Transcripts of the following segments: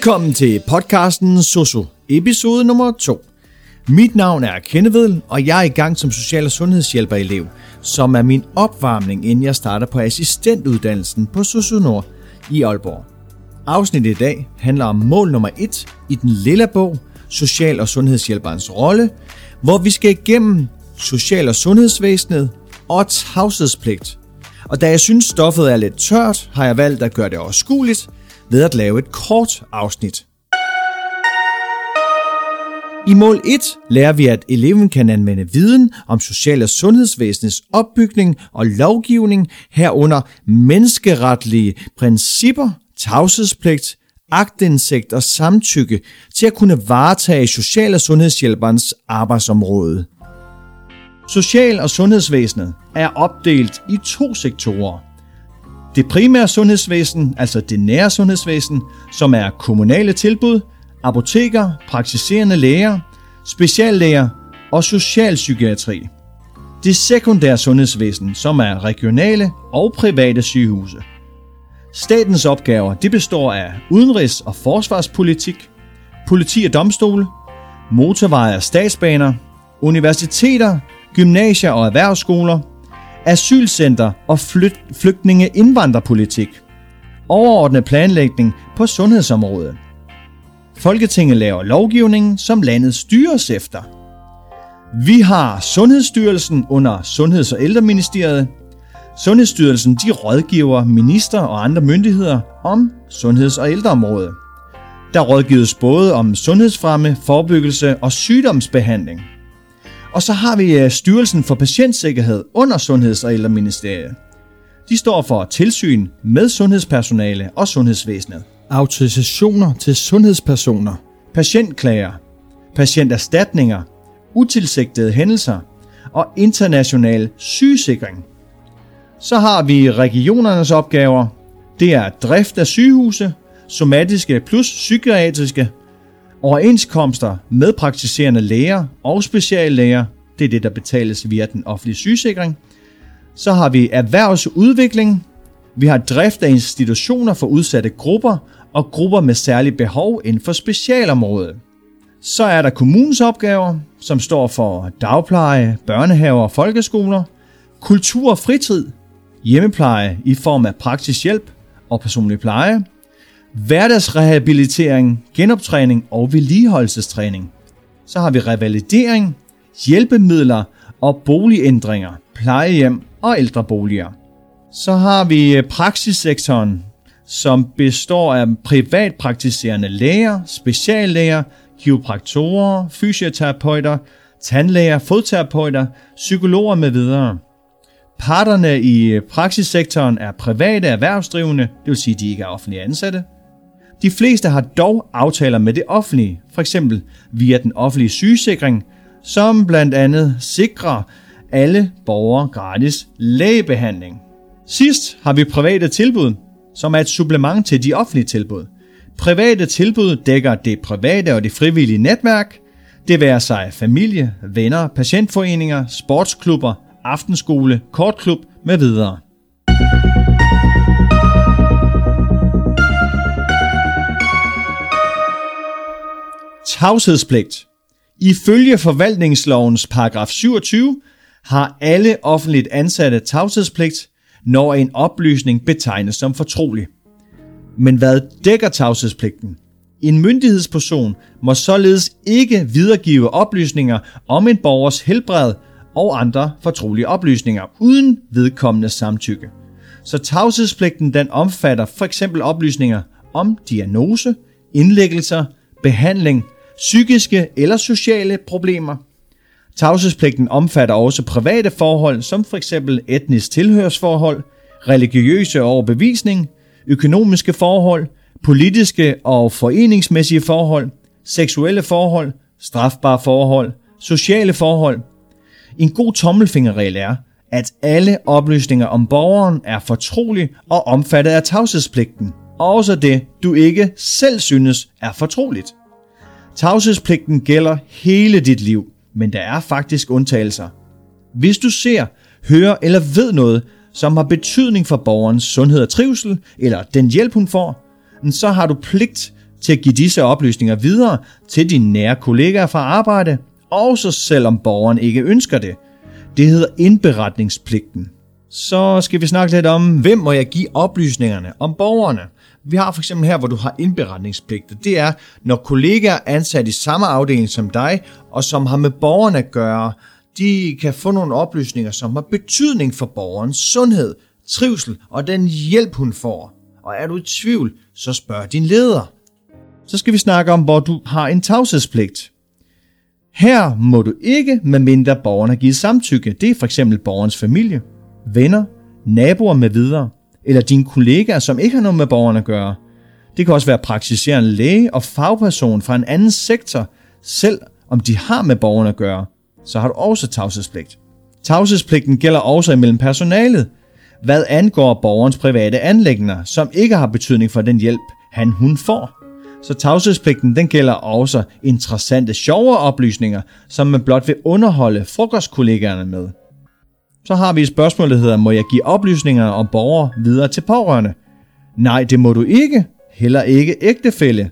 Velkommen til podcasten Soso, episode nummer 2. Mit navn er Kennevedel, og jeg er i gang som social- og sundhedshjælperelev, som er min opvarmning, inden jeg starter på assistentuddannelsen på Soso Nord i Aalborg. Afsnittet i dag handler om mål nummer 1 i den lille bog, Social- og sundhedshjælperens rolle, hvor vi skal igennem social- og sundhedsvæsenet og tavshedspligt. Og da jeg synes stoffet er lidt tørt, har jeg valgt at gøre det overskueligt ved at lave et kort afsnit. I mål 1 lærer vi, at eleven kan anvende viden om social- og sundhedsvæsenets opbygning og lovgivning herunder menneskeretlige principper, tavshedspligt, agtindsigt og samtykke til at kunne varetage social- og sundhedshjælperens arbejdsområde. Social- og sundhedsvæsenet er opdelt i to sektorer. Det primære sundhedsvæsen, altså det nære sundhedsvæsen, som er kommunale tilbud, apoteker, praktiserende læger, speciallæger og socialpsykiatri. Det sekundære sundhedsvæsen, som er regionale og private sygehuse. Statens opgaver de består af udenrigs- og forsvarspolitik, politi og domstole, motorveje og statsbaner, universiteter, gymnasier og erhvervsskoler, asylcenter og flyt, flygtninge indvandrerpolitik, overordnet planlægning på sundhedsområdet. Folketinget laver lovgivning, som landet styres efter. Vi har Sundhedsstyrelsen under Sundheds- og Ældreministeriet. Sundhedsstyrelsen de rådgiver minister og andre myndigheder om sundheds- og ældreområdet. Der rådgives både om sundhedsfremme, forebyggelse og sygdomsbehandling. Og så har vi øh, Styrelsen for Patientsikkerhed under Sundheds- og Ældreministeriet. De står for tilsyn med sundhedspersonale og sundhedsvæsenet. Autorisationer til sundhedspersoner, patientklager, patienterstatninger, utilsigtede hændelser og international sygesikring. Så har vi regionernes opgaver. Det er drift af sygehuse, somatiske plus psykiatriske, overenskomster med praktiserende læger og speciallæger. Det er det, der betales via den offentlige sygesikring. Så har vi erhvervsudvikling. Vi har drift af institutioner for udsatte grupper og grupper med særlige behov inden for specialområdet. Så er der kommunens opgaver, som står for dagpleje, børnehaver og folkeskoler, kultur og fritid, hjemmepleje i form af praktisk hjælp og personlig pleje, hverdagsrehabilitering, genoptræning og vedligeholdelsestræning. Så har vi revalidering, hjælpemidler og boligændringer, plejehjem og ældreboliger. Så har vi øh, praksissektoren, som består af privatpraktiserende læger, speciallæger, kiropraktorer, fysioterapeuter, tandlæger, fodterapeuter, psykologer med videre. Parterne i øh, praksissektoren er private erhvervsdrivende, det vil sige, at de ikke er offentlige ansatte. De fleste har dog aftaler med det offentlige, f.eks. via den offentlige sygesikring, som blandt andet sikrer alle borgere gratis lægebehandling. Sidst har vi private tilbud, som er et supplement til de offentlige tilbud. Private tilbud dækker det private og det frivillige netværk, det være sig familie, venner, patientforeninger, sportsklubber, aftenskole, kortklub med videre. Tavshedspligt. Ifølge forvaltningslovens paragraf 27 har alle offentligt ansatte tavshedspligt, når en oplysning betegnes som fortrolig. Men hvad dækker tavshedspligten? En myndighedsperson må således ikke videregive oplysninger om en borgers helbred og andre fortrolige oplysninger uden vedkommende samtykke. Så tavshedspligten den omfatter for eksempel oplysninger om diagnose, indlæggelser, behandling, psykiske eller sociale problemer. Tavshedspligten omfatter også private forhold som for eksempel etnisk tilhørsforhold, religiøse overbevisning, økonomiske forhold, politiske og foreningsmæssige forhold, seksuelle forhold, strafbare forhold, sociale forhold. En god tommelfingerregel er, at alle oplysninger om borgeren er fortrolige og omfattet af tavshedspligten. Også det, du ikke selv synes er fortroligt. Tavshedspligten gælder hele dit liv, men der er faktisk undtagelser. Hvis du ser, hører eller ved noget, som har betydning for borgerens sundhed og trivsel, eller den hjælp hun får, så har du pligt til at give disse oplysninger videre til dine nære kollegaer fra arbejde, også selvom borgeren ikke ønsker det. Det hedder indberetningspligten. Så skal vi snakke lidt om, hvem må jeg give oplysningerne om borgerne. Vi har for eksempel her, hvor du har indberetningspligt. Det er, når kollegaer ansat i samme afdeling som dig, og som har med borgerne at gøre, de kan få nogle oplysninger, som har betydning for borgerens sundhed, trivsel og den hjælp, hun får. Og er du i tvivl, så spørg din leder. Så skal vi snakke om, hvor du har en tavshedspligt. Her må du ikke, medmindre borgeren har givet samtykke. Det er for eksempel borgerens familie, venner, naboer med videre, eller dine kollegaer, som ikke har noget med borgeren at gøre. Det kan også være praktiserende læge og fagperson fra en anden sektor, selv om de har med borgeren at gøre, så har du også tavshedspligt. Tavshedspligten gælder også imellem personalet, hvad angår borgerens private anlægner, som ikke har betydning for den hjælp, han hun får. Så tavshedspligten den gælder også interessante, sjove oplysninger, som man blot vil underholde frokostkollegaerne med. Så har vi et spørgsmål, der hedder, må jeg give oplysninger om borgere videre til pårørende? Nej, det må du ikke. Heller ikke ægtefælde.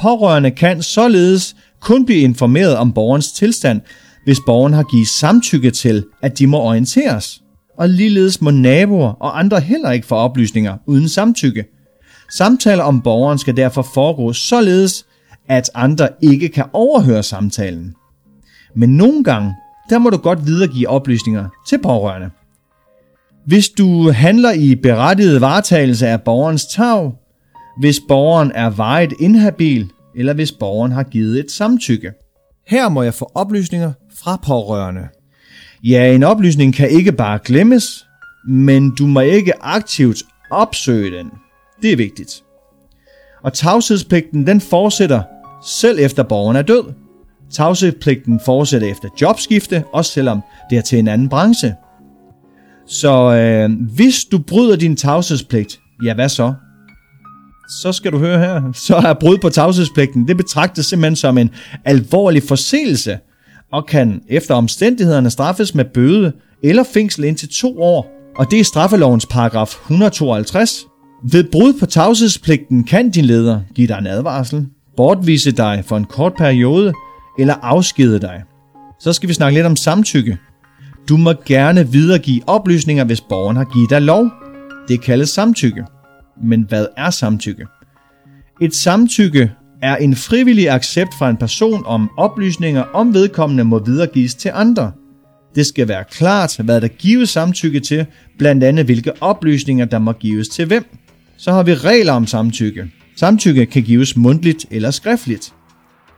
Pårørende kan således kun blive informeret om borgerens tilstand, hvis borgeren har givet samtykke til, at de må orienteres. Og ligeledes må naboer og andre heller ikke få oplysninger uden samtykke. Samtaler om borgeren skal derfor foregå således, at andre ikke kan overhøre samtalen. Men nogle gange, der må du godt videregive oplysninger til pårørende. Hvis du handler i berettiget varetagelse af borgerens tag, hvis borgeren er vejet inhabil, eller hvis borgeren har givet et samtykke. Her må jeg få oplysninger fra pårørende. Ja, en oplysning kan ikke bare glemmes, men du må ikke aktivt opsøge den. Det er vigtigt. Og tavshedspligten den fortsætter selv efter borgeren er død. Tavshedspligten fortsætter efter jobskifte, også selvom det er til en anden branche. Så øh, hvis du bryder din tavshedspligt, ja hvad så? Så skal du høre her, så er brud på tavshedspligten, det betragtes simpelthen som en alvorlig forseelse, og kan efter omstændighederne straffes med bøde eller fængsel indtil to år. Og det er straffelovens paragraf 152. Ved brud på tavshedspligten kan din leder give dig en advarsel, bortvise dig for en kort periode eller afskede dig. Så skal vi snakke lidt om samtykke. Du må gerne videregive oplysninger, hvis borgeren har givet dig lov. Det kaldes samtykke. Men hvad er samtykke? Et samtykke er en frivillig accept fra en person om oplysninger om vedkommende må videregives til andre. Det skal være klart, hvad der gives samtykke til, blandt andet hvilke oplysninger, der må gives til hvem. Så har vi regler om samtykke. Samtykke kan gives mundtligt eller skriftligt.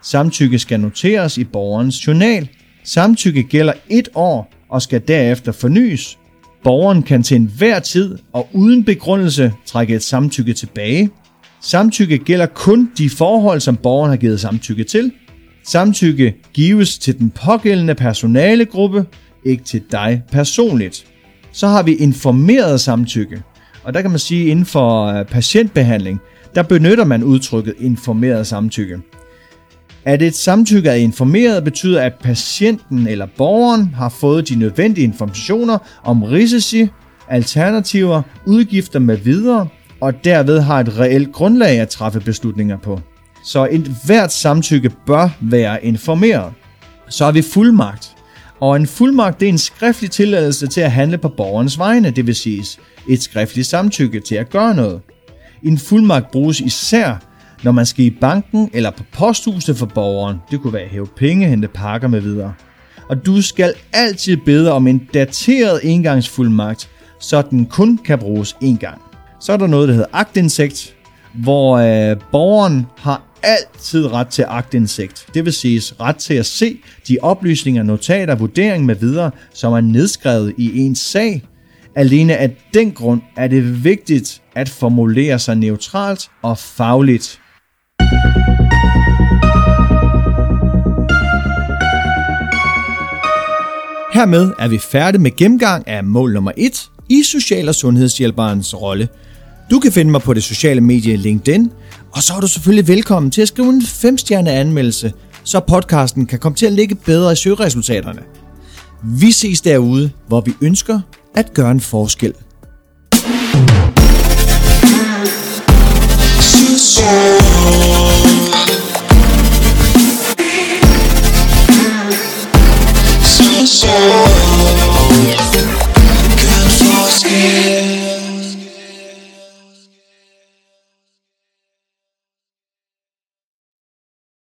Samtykke skal noteres i borgerens journal. Samtykke gælder et år og skal derefter fornyes. Borgeren kan til enhver tid og uden begrundelse trække et samtykke tilbage. Samtykke gælder kun de forhold, som borgeren har givet samtykke til. Samtykke gives til den pågældende personalegruppe, ikke til dig personligt. Så har vi informeret samtykke. Og der kan man sige, at inden for øh, patientbehandling, der benytter man udtrykket informeret samtykke. At et samtykke er informeret betyder, at patienten eller borgeren har fået de nødvendige informationer om risici, alternativer, udgifter med videre, og derved har et reelt grundlag at træffe beslutninger på. Så et hvert samtykke bør være informeret. Så har vi fuldmagt. Og en fuldmagt det er en skriftlig tilladelse til at handle på borgerens vegne, det vil sige et skriftligt samtykke til at gøre noget. En fuldmagt bruges især, når man skal i banken eller på posthuset for borgeren. Det kunne være at hæve penge, hente pakker med videre. Og du skal altid bede om en dateret engangsfuldmagt, så den kun kan bruges én gang. Så er der noget, der hedder agtindsigt, hvor øh, borgeren har altid ret til agtindsigt. Det vil sige ret til at se de oplysninger, notater, vurdering med videre, som er nedskrevet i ens sag. Alene af den grund er det vigtigt at formulere sig neutralt og fagligt. Hermed er vi færdige med gennemgang af mål nummer 1 i Social- og Sundhedshjælperens rolle. Du kan finde mig på det sociale medie LinkedIn, og så er du selvfølgelig velkommen til at skrive en 5-stjerne anmeldelse, så podcasten kan komme til at ligge bedre i søgeresultaterne. Vi ses derude, hvor vi ønsker at gøre en forskel.